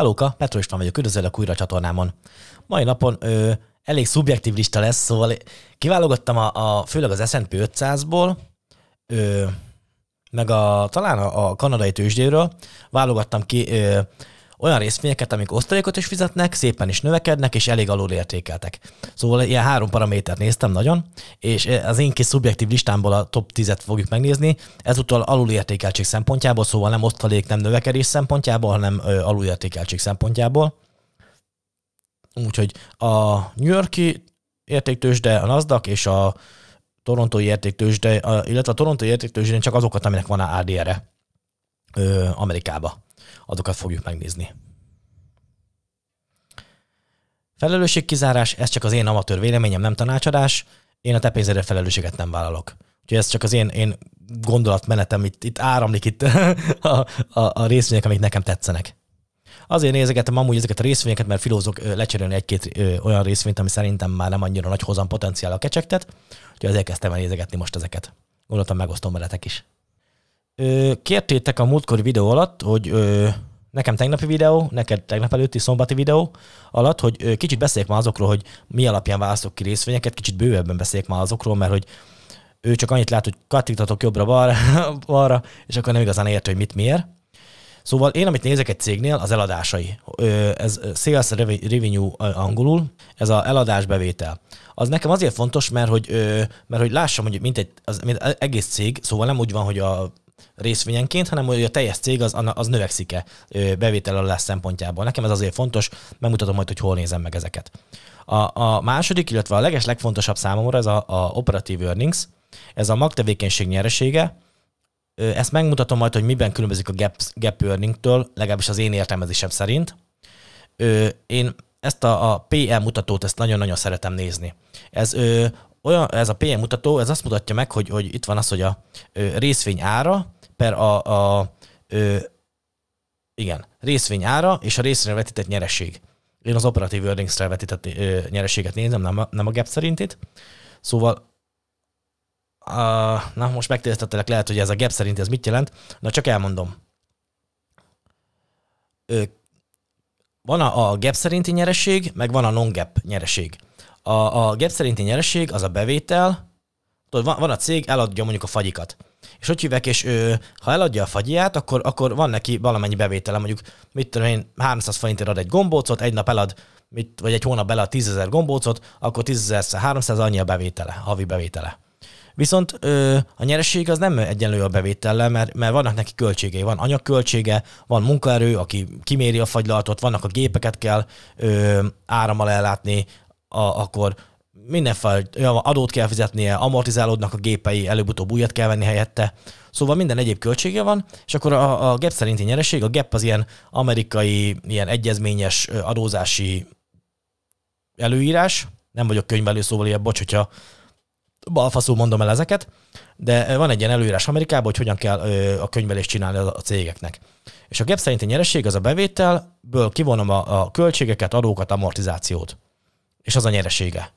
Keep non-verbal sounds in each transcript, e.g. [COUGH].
Hellóka, Petro István vagyok, üdvözlök újra a csatornámon. Mai napon ö, elég szubjektív lista lesz, szóval kiválogattam a, a főleg az S&P 500-ból, ö, meg a, talán a, a kanadai tőzsdéről válogattam ki ö, olyan részvényeket, amik osztalékot is fizetnek, szépen is növekednek, és elég alul értékeltek. Szóval ilyen három paramétert néztem nagyon, és az én kis szubjektív listámból a top 10-et fogjuk megnézni. Ezúttal alulértékeltség szempontjából, szóval nem osztalék, nem növekedés szempontjából, hanem alulértékeltség szempontjából. Úgyhogy a New Yorki értéktősde, a Nasdaq és a torontói értéktősde, illetve a torontói értéktősdén csak azokat, aminek van ADR-e Amerikába azokat fogjuk megnézni. Felelősségkizárás, ez csak az én amatőr véleményem, nem tanácsadás. Én a te pénzedre felelősséget nem vállalok. Úgyhogy ez csak az én, én gondolatmenetem, itt, itt áramlik itt [LAUGHS] a, a, a részvények, amik nekem tetszenek. Azért nézegetem amúgy ezeket a részvényeket, mert filózok lecserélni egy-két olyan részvényt, ami szerintem már nem annyira nagy hozam potenciál a kecsegtet, úgyhogy azért kezdtem el nézegetni most ezeket. Gondoltam, megosztom veletek is. Kértétek a múltkori videó alatt, hogy nekem tegnapi videó, neked tegnap előtti szombati videó alatt, hogy kicsit beszéljek már azokról, hogy mi alapján választok ki részvényeket, kicsit bővebben beszéljek már azokról, mert hogy ő csak annyit lát, hogy kattintatok jobbra balra, [LAUGHS] és akkor nem igazán érti, hogy mit miért. Szóval én, amit nézek egy cégnél, az eladásai. Ez sales revenue angolul, ez a eladás bevétel. Az nekem azért fontos, mert hogy, mert hogy lássam, hogy mint egy az, mint egész cég, szóval nem úgy van, hogy a részvényenként, hanem hogy a teljes cég az, az növekszik-e bevétel lesz szempontjából. Nekem ez azért fontos, megmutatom majd, hogy hol nézem meg ezeket. A, a második, illetve a leges legfontosabb számomra ez a, a operatív earnings, ez a magtevékenység nyeresége, ezt megmutatom majd, hogy miben különbözik a gap, gap earning-től, legalábbis az én értelmezésem szerint. Én ezt a, a PM mutatót, ezt nagyon-nagyon szeretem nézni. Ez olyan, ez a PM mutató, ez azt mutatja meg, hogy, hogy itt van az, hogy a ö, részvény ára per a, a ö, igen, részvény ára és a részvényre vetített nyereség. Én az operatív earnings-re vetített ö, nyereséget nézem, nem a, nem a gap itt. Szóval a, na, most megtéztettelek, lehet, hogy ez a gap szerint ez mit jelent. Na, csak elmondom. Ö, van a, a gap szerinti nyereség, meg van a non-gap nyereség. A, a gap szerinti nyereség az a bevétel, tudod, van, van a cég, eladja mondjuk a fagyikat. És hogy hívek, és ő, ha eladja a fagyját, akkor, akkor van neki valamennyi bevétele, mondjuk mit tudom én, 300 forintért ad egy gombócot, egy nap elad, mit, vagy egy hónap elad 10 ezer gombócot, akkor 10 ezer 300 annyi a bevétele, havi bevétele. Viszont ö, a nyereség az nem egyenlő a bevétellel, mert, mert vannak neki költségei. Van anyagköltsége, van munkaerő, aki kiméri a fagylaltot, vannak a gépeket kell ö, árammal ellátni, a, akkor mindenféle adót kell fizetnie, amortizálódnak a gépei, előbb-utóbb újat kell venni helyette. Szóval minden egyéb költsége van, és akkor a, a GAP szerinti nyereség, a GAP az ilyen amerikai, ilyen egyezményes adózási előírás, nem vagyok könyvelő, szóval ilyen bocs, hogyha balfaszul mondom el ezeket, de van egy ilyen előírás Amerikában, hogy hogyan kell a könyvelést csinálni a cégeknek. És a GAP szerinti nyereség az a bevételből kivonom a, a költségeket, adókat, amortizációt. És az a nyeresége.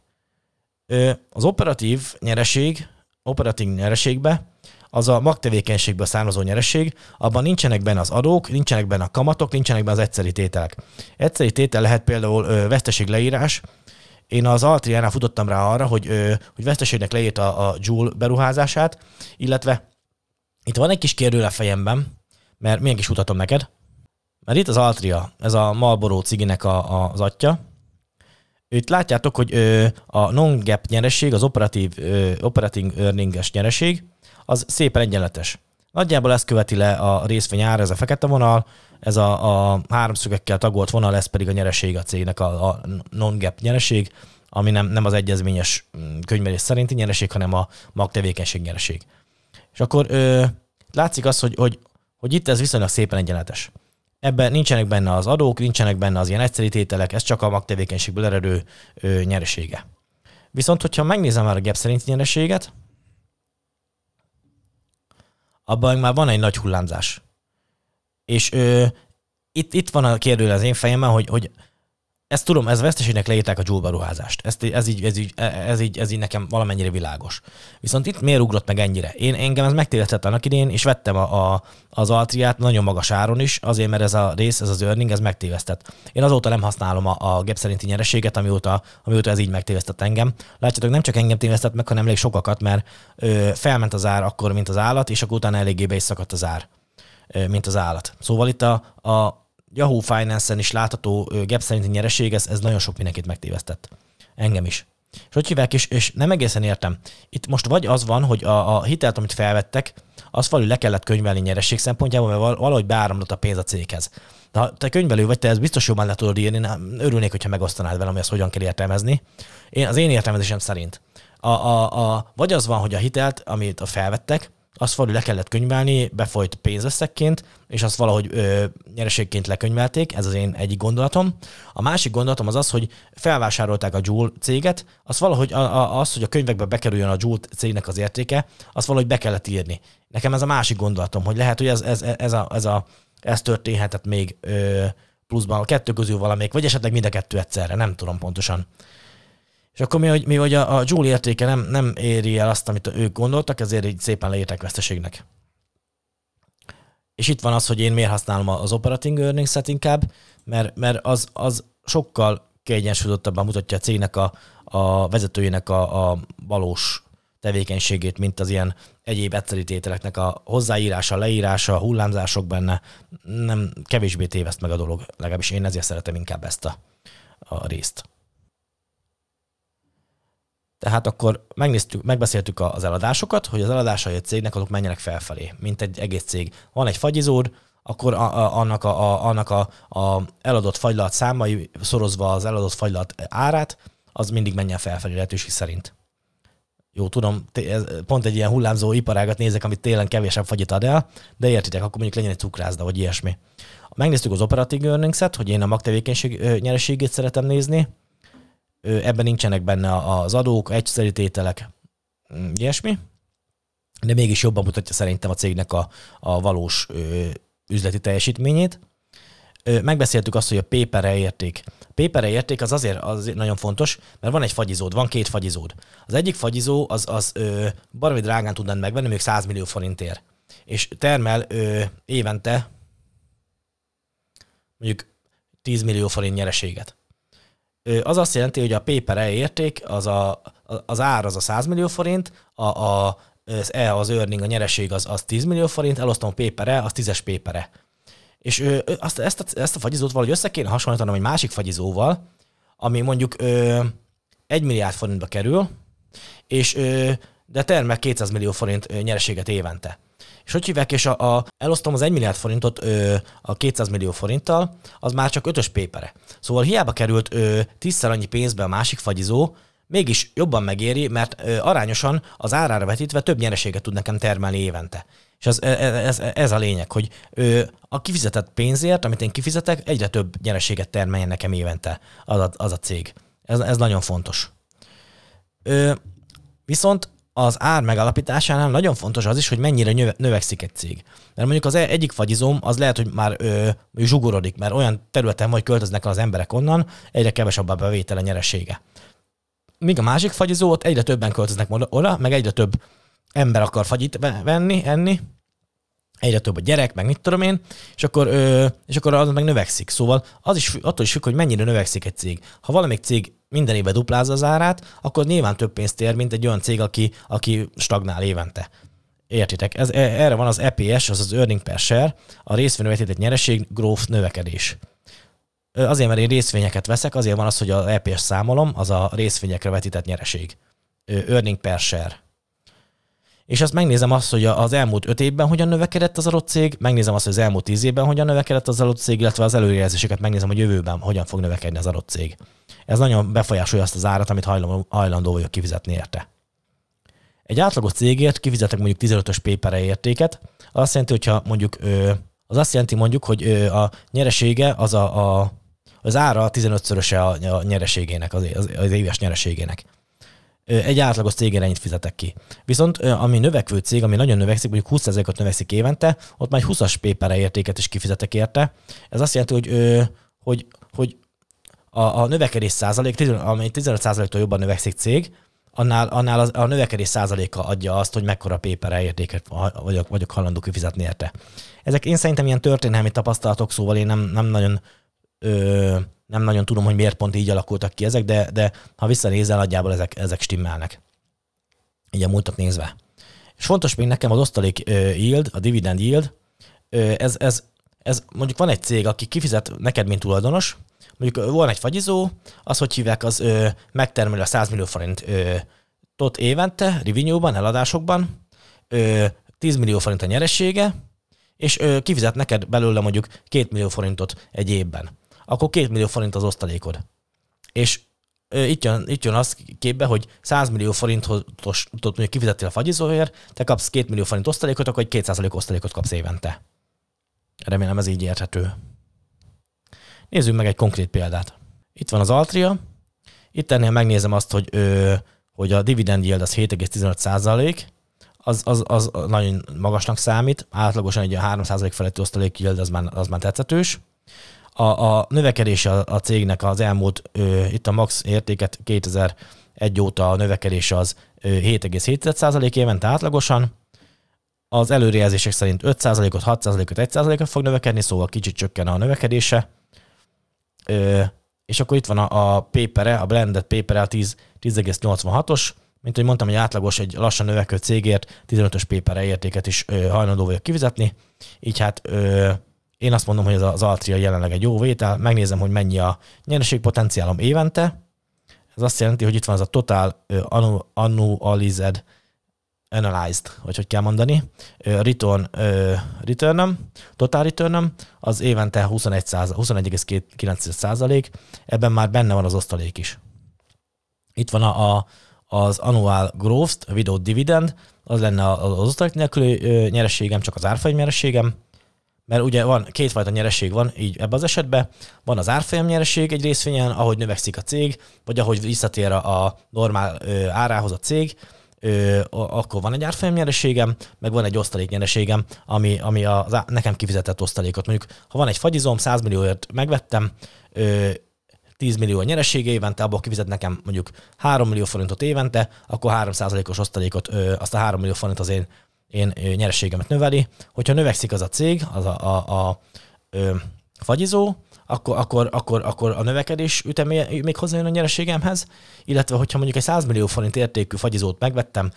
Az operatív nyereség, operatív nyereségbe az a magtevékenységből származó nyereség, abban nincsenek benne az adók, nincsenek benne a kamatok, nincsenek benne az egyszeri tételek. Egyszeri tétel lehet például veszteség leírás, én az Altriánál futottam rá arra, hogy, hogy veszteségnek leírta a Joule beruházását, illetve itt van egy kis kérdő a fejemben, mert milyen kis mutatom neked. Mert itt az Altria, ez a Marlboro ciginek a, a, az atya. Itt látjátok, hogy a non-gap nyereség, az operatív, ö, operating earning-es nyereség, az szépen egyenletes. Nagyjából ezt követi le a részvény ára, ez a fekete vonal, ez a, a háromszögekkel tagolt vonal, ez pedig a nyereség a cégnek, a, a non-gap nyereség, ami nem, nem az egyezményes mm, könyvelés szerinti nyereség, hanem a magtevékenység nyereség. És akkor ö, látszik az, hogy, hogy, hogy itt ez viszonylag szépen egyenletes. Ebben nincsenek benne az adók, nincsenek benne az ilyen egyszerű ez csak a magtevékenységből eredő ö, nyeresége. Viszont, hogyha megnézem már a gap szerinti nyereséget, abban már van egy nagy hullámzás. És ö, itt, itt van a kérdő az én fejemben, hogy, hogy ezt tudom, ez veszteségnek leírták a Joule beruházást. Ezt, ez, így, ez, így, ez, így, ez így nekem valamennyire világos. Viszont itt miért ugrott meg ennyire? Én engem ez megtévesztett annak idén, és vettem a, a, az Altriát nagyon magas áron is, azért, mert ez a rész, ez az earning, ez megtévesztett. Én azóta nem használom a, a gap szerinti nyereséget, amióta, amióta ez így megtévesztett engem. Látjátok, nem csak engem tévesztett meg, hanem elég sokakat, mert ö, felment az ár akkor, mint az állat, és akkor utána eléggé be is szakadt az ár, mint az állat. Szóval itt a, a Yahoo Finance-en is látható gap szerinti nyereség, ez, ez nagyon sok mindenkit megtévesztett. Engem is. És hogy hívják, és, és nem egészen értem. Itt most vagy az van, hogy a, a hitelt, amit felvettek, azt valahogy le kellett könyvelni nyereség szempontjából, mert valahogy beáramlott a pénz a céghez. De ha te könyvelő vagy, te ez biztos jobban le tudod írni, örülnék, hogyha megosztanád velem, hogy ezt hogyan kell értelmezni. Én, az én értelmezésem szerint. A, a, a, vagy az van, hogy a hitelt, amit a felvettek, azt valahogy le kellett könyvelni, befolyt pénzösszegként, és azt valahogy ö, nyereségként lekönyvelték, ez az én egyik gondolatom. A másik gondolatom az az, hogy felvásárolták a Joule céget, az valahogy a, a, az, hogy a könyvekbe bekerüljön a Joule cégnek az értéke, azt valahogy be kellett írni. Nekem ez a másik gondolatom, hogy lehet, hogy ez, ez, ez, a, ez, a, ez történhetett még ö, pluszban, a kettő közül valamelyik, vagy esetleg mind a kettő egyszerre, nem tudom pontosan. És akkor mi, hogy, mi, hogy a, a Joule értéke nem, nem éri el azt, amit ők gondoltak, ezért így szépen leírták veszteségnek. És itt van az, hogy én miért használom az operating earnings-et inkább, mert, mert az, az sokkal kiegyensúlyozottabban mutatja a cégnek a, a vezetőjének a, a valós tevékenységét, mint az ilyen egyéb egyszeri tételeknek a hozzáírása, leírása, a hullámzások benne, nem kevésbé téveszt meg a dolog, legalábbis én ezért szeretem inkább ezt a, a részt. Tehát akkor megnéztük, megbeszéltük az eladásokat, hogy az eladásai a cégnek azok menjenek felfelé, mint egy egész cég. Van egy fagyizód, akkor a, a, annak, a, a, annak a, a eladott fagylat számai szorozva az eladott fagylat árát, az mindig menjen felfelé lehetőség szerint. Jó, tudom, pont egy ilyen hullámzó iparágat nézek, amit télen kevésebb fagyit ad el, de értitek, akkor mondjuk legyen egy cukrászda, vagy ilyesmi. Megnéztük az operatív earnings hogy én a magtevékenység nyereségét szeretem nézni, ebben nincsenek benne az adók, egyszerű tételek, mm, ilyesmi, de mégis jobban mutatja szerintem a cégnek a, a valós ö, üzleti teljesítményét. Ö, megbeszéltük azt, hogy a pépere érték. Pépere érték az azért, azért nagyon fontos, mert van egy fagyizód, van két fagyizód. Az egyik fagyizó az, az ö, baromi drágán tudnád megvenni, még 100 millió forintért. És termel ö, évente mondjuk 10 millió forint nyereséget az azt jelenti, hogy a pépere érték, az, a, az ár az a 100 millió forint, a, a, az E, az earning, a nyereség az, az 10 millió forint, elosztom a pépere, az 10-es pépere. És ö, azt, ezt, a, ezt a fagyizót valahogy össze kéne hasonlítanom egy másik fagyizóval, ami mondjuk ö, 1 milliárd forintba kerül, és ö, de termel 200 millió forint nyereséget évente és hogy hívják, és a, a, elosztom az 1 milliárd forintot ö, a 200 millió forinttal, az már csak ötös pépere. Szóval hiába került ö, tízszer annyi pénzbe a másik fagyizó, mégis jobban megéri, mert ö, arányosan az árára vetítve több nyereséget tud nekem termelni évente. És ez, ez, ez a lényeg, hogy ö, a kifizetett pénzért, amit én kifizetek, egyre több nyereséget termeljen nekem évente az a, az a cég. Ez, ez nagyon fontos. Ö, viszont az ár megalapításánál nagyon fontos az is, hogy mennyire növekszik egy cég. Mert mondjuk az e- egyik fagyizóm az lehet, hogy már ö, zsugorodik, mert olyan területen vagy költöznek az emberek onnan, egyre kevesebb a bevétele nyeresége. Míg a másik fagyizó, ott egyre többen költöznek oda, meg egyre több ember akar fagyit venni, enni, egyre több a gyerek, meg mit tudom én, és akkor, ö, és akkor az meg növekszik. Szóval az is attól is függ, hogy mennyire növekszik egy cég. Ha valamelyik cég minden évben duplázza az árát, akkor nyilván több pénzt ér, mint egy olyan cég, aki, aki stagnál évente. Értitek? Ez, e, erre van az EPS, az az Earning Per Share, a részvényre vetített nyereség, growth növekedés. Azért, mert én részvényeket veszek, azért van az, hogy az EPS számolom, az a részvényekre vetített nyereség. Earning Per Share és azt megnézem azt, hogy az elmúlt öt évben hogyan növekedett az adott cég, megnézem azt, hogy az elmúlt tíz évben hogyan növekedett az adott cég, illetve az előrejelzéseket megnézem, hogy jövőben hogyan fog növekedni az adott cég. Ez nagyon befolyásolja azt az árat, amit hajlandó vagyok kifizetni érte. Egy átlagos cégért kifizetek mondjuk 15-ös pépere értéket, az azt jelenti, hogyha mondjuk az azt jelenti mondjuk, hogy a nyeresége az a, a az ára 15-szöröse a nyereségének, az, az, az éves nyereségének egy átlagos cégére ennyit fizetek ki. Viszont ami növekvő cég, ami nagyon növekszik, mondjuk 20%-ot növekszik évente, ott már egy 20-as pépere értéket is kifizetek érte. Ez azt jelenti, hogy, hogy, hogy a, a növekedés százalék, amely 15 százaléktól jobban növekszik cég, annál, annál az, a növekedés százaléka adja azt, hogy mekkora paper értéket vagyok, vagyok hajlandó kifizetni érte. Ezek én szerintem ilyen történelmi tapasztalatok, szóval én nem, nem nagyon ö, nem nagyon tudom, hogy miért pont így alakultak ki ezek, de, de ha visszanézel, nagyjából ezek, ezek stimmelnek. Így a múltat nézve. És fontos még nekem az osztalék yield, a dividend yield, ez, ez, ez mondjuk van egy cég, aki kifizet neked, mint tulajdonos, mondjuk van egy fagyizó, az, hogy hívják, az ö, megtermeli a 100 millió forint ö, tot évente, revenue-ban, eladásokban, ö, 10 millió forint a nyeressége, és ö, kifizet neked belőle mondjuk 2 millió forintot egy évben. Akkor 2 millió forint az osztalékod. És itt, jön, itt jön az képbe, hogy 100 millió forintot mondjuk kifizettél a fagyizóért, te kapsz 2 millió forint osztalékot, akkor egy 2% osztalékot kapsz évente. Remélem ez így érthető. Nézzük meg egy konkrét példát. Itt van az Altria. Itt ennél megnézem azt, hogy, ö, hogy a dividend yield az 7,15 százalék, az, az, az, nagyon magasnak számít, átlagosan egy 3 százalék feletti osztalék yield az már, az már tetszetős. A, a növekedés a, a cégnek az elmúlt, ö, itt a max értéket 2001 óta a növekedés az 7,7% évente átlagosan, az előrejelzések szerint 5%-ot, 6%-ot, 1%-ot fog növekedni, szóval kicsit csökken a növekedése. Ö, és akkor itt van a, a pépere, a blended pépere a 10, 10,86-os, mint hogy mondtam, hogy átlagos egy lassan növekvő cégért 15-ös pépere értéket is ö, hajlandó vagyok kifizetni. Így hát ö, én azt mondom, hogy ez az Altria jelenleg egy jó vétel. Megnézem, hogy mennyi a nyereségpotenciálom évente. Ez azt jelenti, hogy itt van az a total annualized analyzed, vagy hogy kell mondani, return, return total return az évente 21,9 százalék, ebben már benne van az osztalék is. Itt van a, a az annual growth, without dividend, az lenne az osztalék nélküli nyerességem, csak az árfolyam nyerességem, mert ugye van kétfajta nyereség van így ebben az esetben. Van az árfolyam nyereség egy részvényen, ahogy növekszik a cég, vagy ahogy visszatér a normál árához a cég, ö, akkor van egy árfolyam meg van egy osztaléknyereségem, ami, ami a, a, nekem kifizetett osztalékot. Mondjuk, ha van egy fagyizom, 100 millióért megvettem, ö, 10 millió a nyeresége évente, abból kifizet nekem mondjuk 3 millió forintot évente, akkor 3%-os osztalékot, ö, azt a 3 millió forint az én, én nyereségemet növeli. Hogyha növekszik az a cég, az a, a, a, a fagyizó, akkor, akkor, akkor, akkor a növekedés ütemé még hozzájön a nyereségemhez, illetve hogyha mondjuk egy 100 millió forint értékű fagyizót megvettem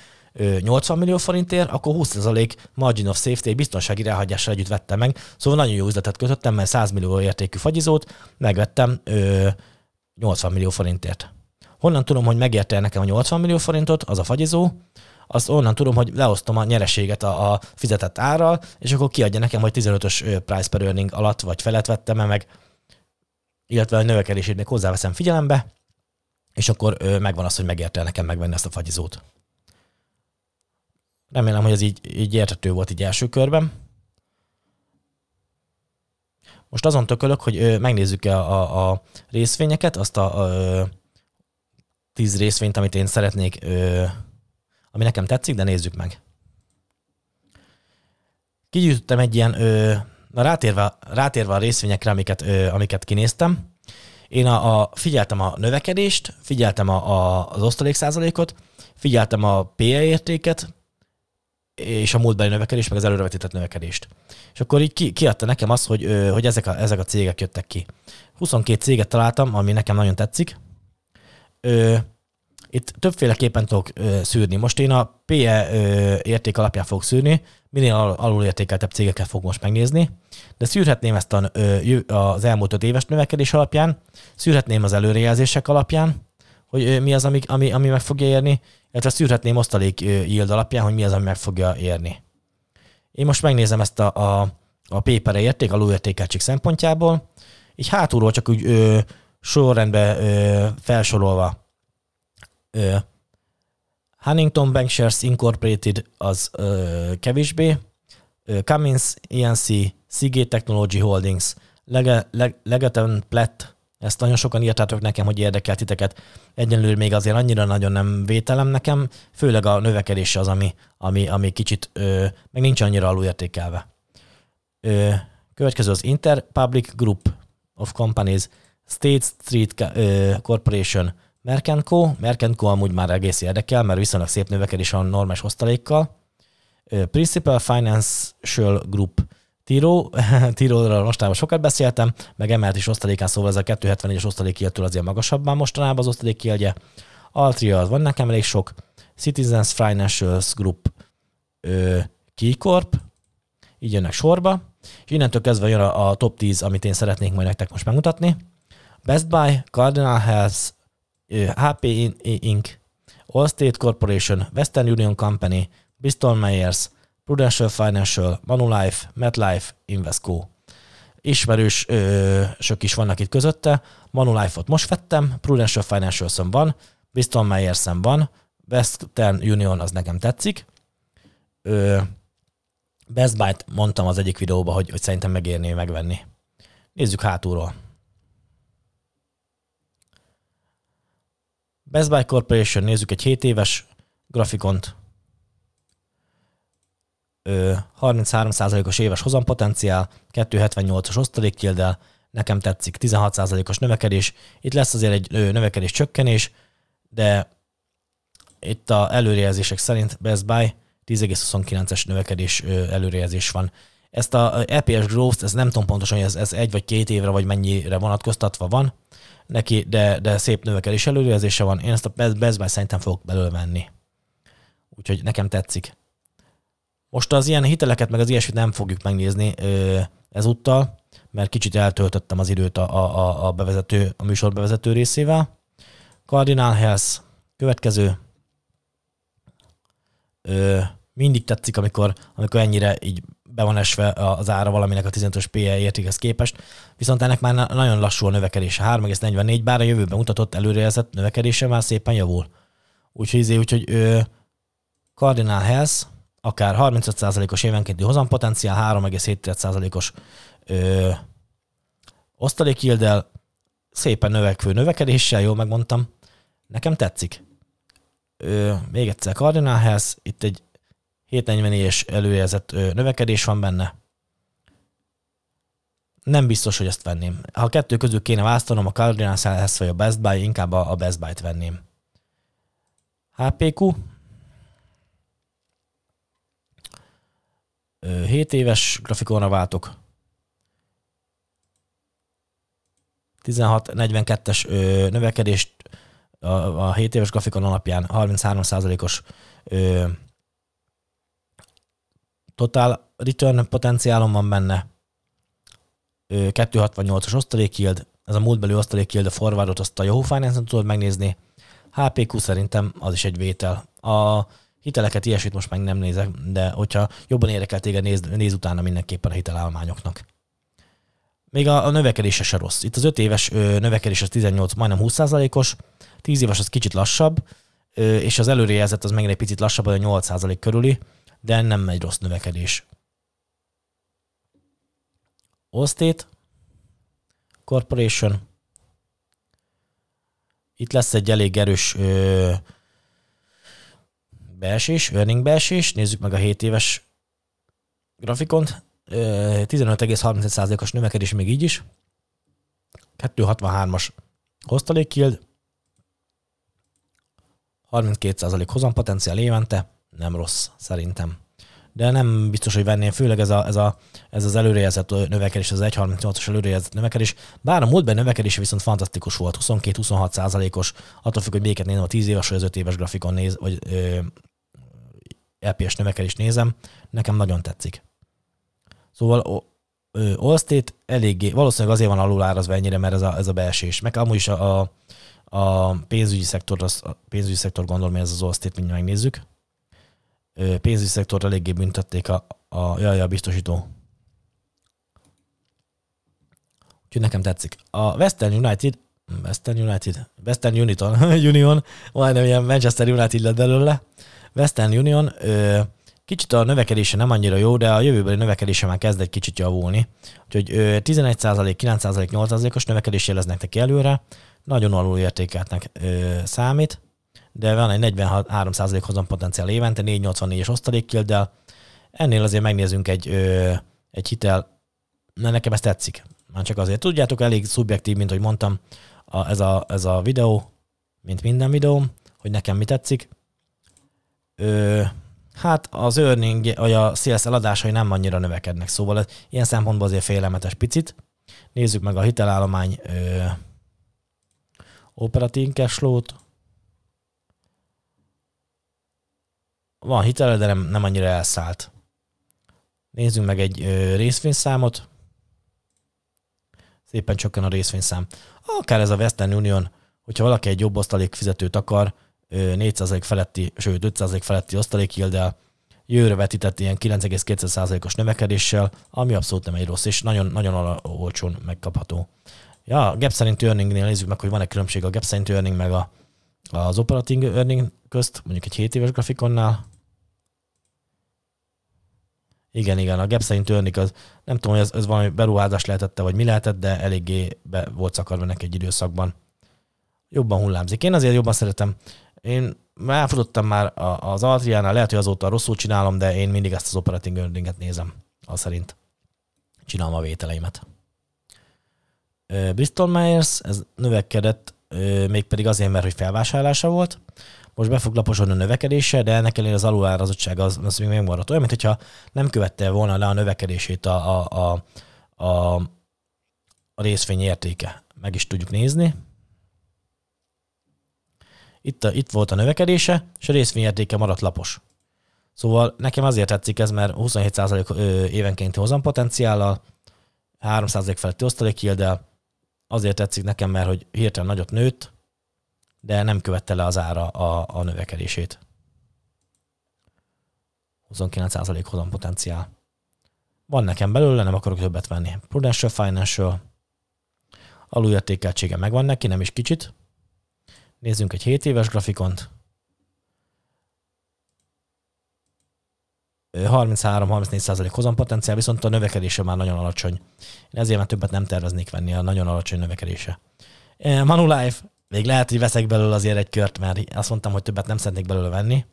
80 millió forintért, akkor 20% margin of safety, biztonsági ráhagyással együtt vettem meg. Szóval nagyon jó üzletet kötöttem, mert 100 millió értékű fagyizót megvettem 80 millió forintért. Honnan tudom, hogy megérte nekem a 80 millió forintot, az a fagyizó, azt onnan tudom, hogy leosztom a nyereséget a, a fizetett árral, és akkor kiadja nekem, hogy 15-ös price per earning alatt vagy felett vettem meg illetve a növekedését még hozzáveszem figyelembe, és akkor megvan az, hogy megérte nekem megvenni ezt a fagyizót. Remélem, hogy ez így, így értető volt így első körben. Most azon tökölök, hogy ö, megnézzük-e a, a, részvényeket, azt a, a tíz részvényt, amit én szeretnék, ö, ami nekem tetszik, de nézzük meg. Kigyűjtöttem egy ilyen ö, Na rátérve, rátérve a részvényekre, amiket, ö, amiket kinéztem, én a, a, figyeltem a növekedést, figyeltem a, a, az osztalék százalékot, figyeltem a PE értéket, és a múltbeli növekedést, meg az előrevetített növekedést. És akkor így ki, kiadta nekem azt, hogy, hogy ezek, a, ezek a cégek jöttek ki. 22 céget találtam, ami nekem nagyon tetszik. Ö, itt többféleképpen tudok ö, szűrni. Most én a PE ö, érték alapján fogok szűrni, minél alulértékeltebb cégeket fog most megnézni, de szűrhetném ezt a, ö, az elmúlt öt éves növekedés alapján, szűrhetném az előrejelzések alapján, hogy ö, mi az, ami, ami, ami meg fogja érni, illetve szűrhetném osztalék yield alapján, hogy mi az, ami meg fogja érni. Én most megnézem ezt a, a, a paper érték, alulértékeltség szempontjából, így hátulról csak úgy ö, sorrendbe ö, felsorolva ö, Huntington Bankshares Incorporated az ö, kevésbé, ö, Cummins, ENC, Seagate Technology Holdings, Leg- Leg- Legaton Platt, ezt nagyon sokan írtátok nekem, hogy érdekel titeket. Egyenlőre még azért annyira nagyon nem vételem nekem, főleg a növekedés az, ami, ami, ami kicsit ö, meg nincs annyira alulértékelve. Ö, következő az Interpublic Group of Companies, State Street Corporation Merkentco. Merkentco amúgy már egész érdekel, mert viszonylag szép növekedés a normális osztalékkal. Principal Financial Group Tiro, [LAUGHS] Tiroról mostában sokat beszéltem, meg emelt is osztalékán, szóval ez a 274-es osztalékjegytől azért magasabb már mostanában az osztalékjegye. Altria az van nekem elég sok. Citizens Financial Group ö, Keycorp, így jönnek sorba, és innentől kezdve jön a, a top 10, amit én szeretnék majd nektek most megmutatni. Best Buy, Cardinal Health, HP Inc., Allstate Corporation, Western Union Company, Bristol Myers, Prudential Financial, Manulife, MetLife, Invesco. Ismerős ö, sök is vannak itt közötte. Manulife-ot most vettem, Prudential financial van, Bristol myers van, Western Union az nekem tetszik. Ö, Best Buy-t mondtam az egyik videóban, hogy, hogy szerintem megérné megvenni. Nézzük hátulról. Best Buy Corporation, nézzük egy 7 éves grafikont. 33%-os éves hozampotenciál, 278-as osztalékgyildel, nekem tetszik, 16%-os növekedés. Itt lesz azért egy növekedés csökkenés, de itt a előrejelzések szerint Best Buy 10,29-es növekedés előrejelzés van. Ezt a EPS Growth, ez nem tudom pontosan, hogy ez, ez egy vagy két évre, vagy mennyire vonatkoztatva van neki, de, de szép növekedés előrejelzése van. Én ezt a Buy szerintem fogok belőle venni. Úgyhogy nekem tetszik. Most az ilyen hiteleket, meg az ilyesmit nem fogjuk megnézni ezúttal, mert kicsit eltöltöttem az időt a, a, a, bevezető, a műsor bevezető részével. Cardinal Health, következő. Ö, mindig tetszik, amikor, amikor ennyire így be van esve az ára valaminek a 15-ös PE értékhez képest, viszont ennek már nagyon lassú a növekedése, 3,44, bár a jövőben mutatott előrejelzett növekedése már szépen javul. Úgyhogy, izé, úgyhogy ö, Cardinal Health, akár 35%-os évenkénti hozampotenciál, 3,7%-os osztalékildel, szépen növekvő növekedéssel, jól megmondtam. Nekem tetszik. Ö, még egyszer Cardinal Health, itt egy 744-es előjelzett növekedés van benne. Nem biztos, hogy ezt venném. Ha a kettő közül kéne választanom, a Cardinal Health vagy a Best Buy, inkább a Best Buy-t venném. HPQ, 7 éves grafikonra váltok. 16-42-es növekedést a, a 7 éves grafikon alapján 33%-os total return potenciálom van benne, 268-as osztalék yield, ez a múltbeli osztalék yield, a forwardot azt a Yahoo Finance-en tudod megnézni, HPQ szerintem az is egy vétel. A Hiteleket, ilyesmit most meg nem nézek, de hogyha jobban érdekel téged, néz, néz utána mindenképpen a hitelállományoknak. Még a, a növekedése se rossz. Itt az 5 éves ö, növekedés az 18, majdnem 20%-os, 10 éves az kicsit lassabb, ö, és az előrejelzett az megint egy picit lassabb, a 8% körüli, de nem egy rossz növekedés. Allstate Corporation. Itt lesz egy elég erős ö, beesés, earning beesés, nézzük meg a 7 éves grafikont, 15,35%-os növekedés még így is, 263-as hoztalék yield, 32% hozampotenciál évente, nem rossz szerintem. De nem biztos, hogy venném, főleg ez, a, ez, a, ez az előrejelzett növekedés, az 1,38-as előrejelzett növekedés. Bár a múltban növekedése viszont fantasztikus volt, 22-26 százalékos, attól függ, hogy melyiket nézem, a 10 éves vagy az 5 éves grafikon néz, vagy ö, LPS növekedést nézem, nekem nagyon tetszik. Szóval Allstate eléggé, valószínűleg azért van alulárazva ennyire, mert ez a, ez a beesés. Meg amúgy is a, a, a pénzügyi szektor, az, a pénzügyi szektor gondolom, hogy ez az Allstate, mindjárt megnézzük. Pénzügyi szektor eléggé büntették a, a, jaj, a biztosító. Úgyhogy nekem tetszik. A Western United, Western United, Western Union, [LAUGHS] Union, majdnem ilyen Manchester United lett belőle, Western Union ö, kicsit a növekedése nem annyira jó, de a jövőbeli növekedése már kezd egy kicsit javulni. Úgyhogy ö, 11 9% 8%-os növekedés jeleznek neki előre, nagyon alul értékeltnek számít, de van egy 43% hozam potenciál évente, 484-es osztalékkilddel. Ennél azért megnézzünk egy, ö, egy hitel, na nekem ez tetszik. Már csak azért tudjátok, elég szubjektív, mint hogy mondtam, a, ez, a, ez a videó, mint minden videóm, hogy nekem mi tetszik. Ö, hát az earning, vagy a sales eladásai nem annyira növekednek, szóval ez, ilyen szempontból azért félelmetes picit. Nézzük meg a hitelállomány ö, operatív cashflow-t. Van hitele, de nem, nem annyira elszállt. Nézzünk meg egy ö, részvényszámot. Szépen csökken a részvényszám. Akár ez a Western Union, hogyha valaki egy jobb osztalék fizetőt akar, 4% feletti, sőt 5% feletti osztalékilddel, jövőre vetített ilyen 9,2%-os növekedéssel, ami abszolút nem egy rossz, és nagyon, nagyon olcsón megkapható. Ja, a gap szerint earningnél nézzük meg, hogy van-e különbség a gap szerint earning meg a, az operating earning közt, mondjuk egy 7 éves grafikonnál. Igen, igen, a gap szerint earning az, nem tudom, hogy ez, ez valami beruházás lehetette, vagy mi lehetett, de eléggé be volt szakarva neki egy időszakban. Jobban hullámzik. Én azért jobban szeretem én elfutottam már az Altriánál, lehet, hogy azóta rosszul csinálom, de én mindig ezt az operating earninget nézem, az szerint csinálom a vételeimet. Bristol Myers, ez növekedett, mégpedig azért, mert hogy felvásárlása volt. Most be fog laposodni a növekedése, de ennek ellenére az alulárazottság az, az még megmaradt. Olyan, mintha nem követte volna le a növekedését a, a, a, a, a részvény értéke. Meg is tudjuk nézni. Itt, a, itt volt a növekedése, és a részvényértéke maradt lapos. Szóval nekem azért tetszik ez, mert 27% évenkénti hozampotenciállal, 3% feletti osztalékilddel, azért tetszik nekem, mert hogy hirtelen nagyot nőtt, de nem követte le az ára a, a növekedését. 29% hozampotenciál. Van nekem belőle, nem akarok többet venni. Prudential Financial, alulértékeltsége megvan neki, nem is kicsit, Nézzünk egy 7 éves grafikont. 33-34% hozampotenciál, viszont a növekedése már nagyon alacsony. Én ezért már többet nem terveznék venni a nagyon alacsony növekedése. Manulife, még lehet, hogy veszek belőle azért egy kört, mert azt mondtam, hogy többet nem szeretnék belőle venni.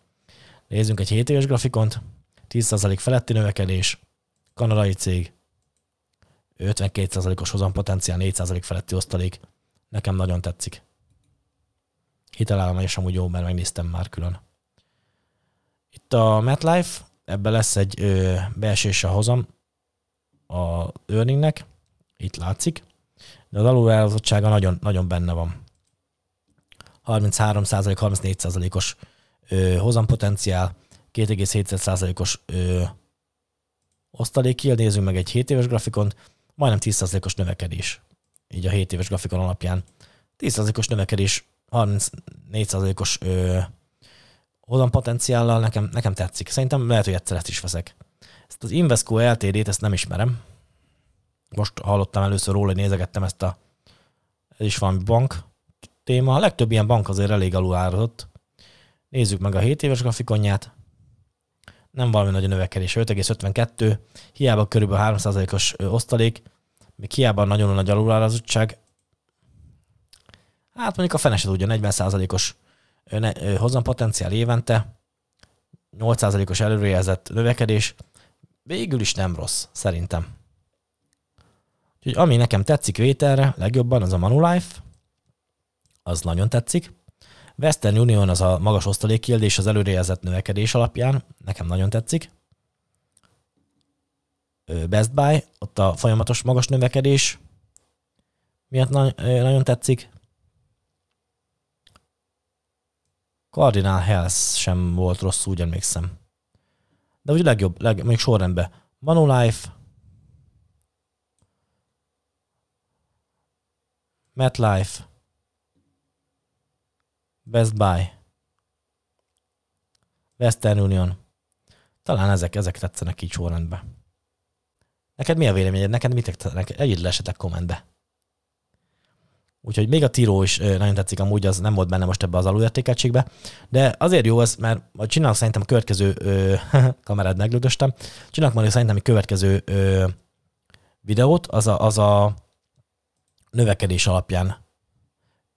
Nézzünk egy 7 éves grafikont. 10% feletti növekedés, kanadai cég, 52%-os hozampotenciál, 4% feletti osztalék. Nekem nagyon tetszik hitelállomány is amúgy jó, mert megnéztem már külön. Itt a MetLife, ebbe lesz egy ö, beesés a hozam a earningnek, itt látszik, de az alulvállazottsága nagyon, nagyon benne van. 33% 34%-os hozampotenciál, 2,7%-os osztalék nézzünk meg egy 7 éves grafikont, majdnem 10%-os növekedés, így a 7 éves grafikon alapján. 10%-os növekedés 34%-os hozam potenciállal nekem, nekem tetszik. Szerintem lehet, hogy egyszer ezt is veszek. Ezt az Invesco LTD-t, ezt nem ismerem. Most hallottam először róla, nézegettem ezt a ez is valami bank téma. A legtöbb ilyen bank azért elég alulárazott. Nézzük meg a 7 éves grafikonját. Nem valami nagy a növekedés, 5,52, hiába körülbelül 3%-os osztalék, még hiába nagyon nagy alulárazottság, Hát mondjuk a fene se tudja, 40%-os hozampotenciál évente, 8%-os előrejelzett növekedés, végül is nem rossz, szerintem. Úgyhogy ami nekem tetszik vételre legjobban, az a Manulife, az nagyon tetszik. Western Union az a magas osztalékkild és az előrejelzett növekedés alapján, nekem nagyon tetszik. Best Buy, ott a folyamatos magas növekedés miatt nagyon tetszik. Cardinal Health sem volt rossz, úgy emlékszem. De úgy legjobb, leg, még sorrendben. Manulife, MetLife, Best Buy, Western Union. Talán ezek, ezek tetszenek így sorrendben. Neked mi a véleményed? Neked mit tetszenek? Együtt lesetek kommentbe. Úgyhogy még a Tiro is nagyon tetszik, amúgy az nem volt benne most ebbe az alulértékeltségbe. De azért jó ez, mert csinálok szerintem a következő ö, [LAUGHS] kamerát meglődöstem. Csinálok majd szerintem egy következő ö, videót, az a, az a növekedés alapján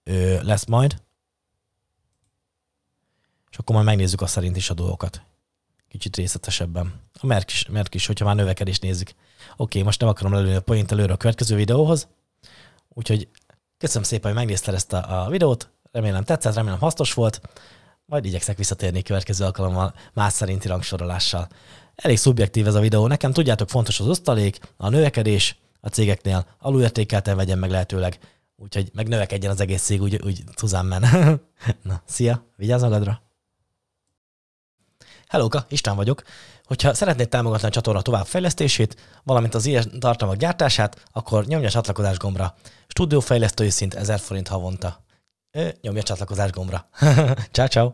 ö, lesz majd. És akkor majd megnézzük a szerint is a dolgokat. kicsit részletesebben. A Merk is, Merk is hogyha már növekedést nézzük. Oké, most nem akarom lelőni a point előre a következő videóhoz, úgyhogy köszönöm szépen, hogy megnézted ezt a, a videót, remélem tetszett, remélem hasznos volt, majd igyekszek visszatérni következő alkalommal más szerinti rangsorolással. Elég szubjektív ez a videó, nekem tudjátok fontos az osztalék, a növekedés a cégeknél, alulértékelten vegyen meg lehetőleg, úgyhogy megnövekedjen az egész cég úgy, úgy men. [LAUGHS] Na, szia, vigyázz magadra! Hellóka, István vagyok. Hogyha szeretnéd támogatni a csatorna továbbfejlesztését, valamint az ilyen tartalmak gyártását, akkor nyomj a csatlakozás gombra. Stúdiófejlesztői szint 1000 forint havonta. Nyomj a csatlakozás gombra. [LAUGHS] ciao, ciao.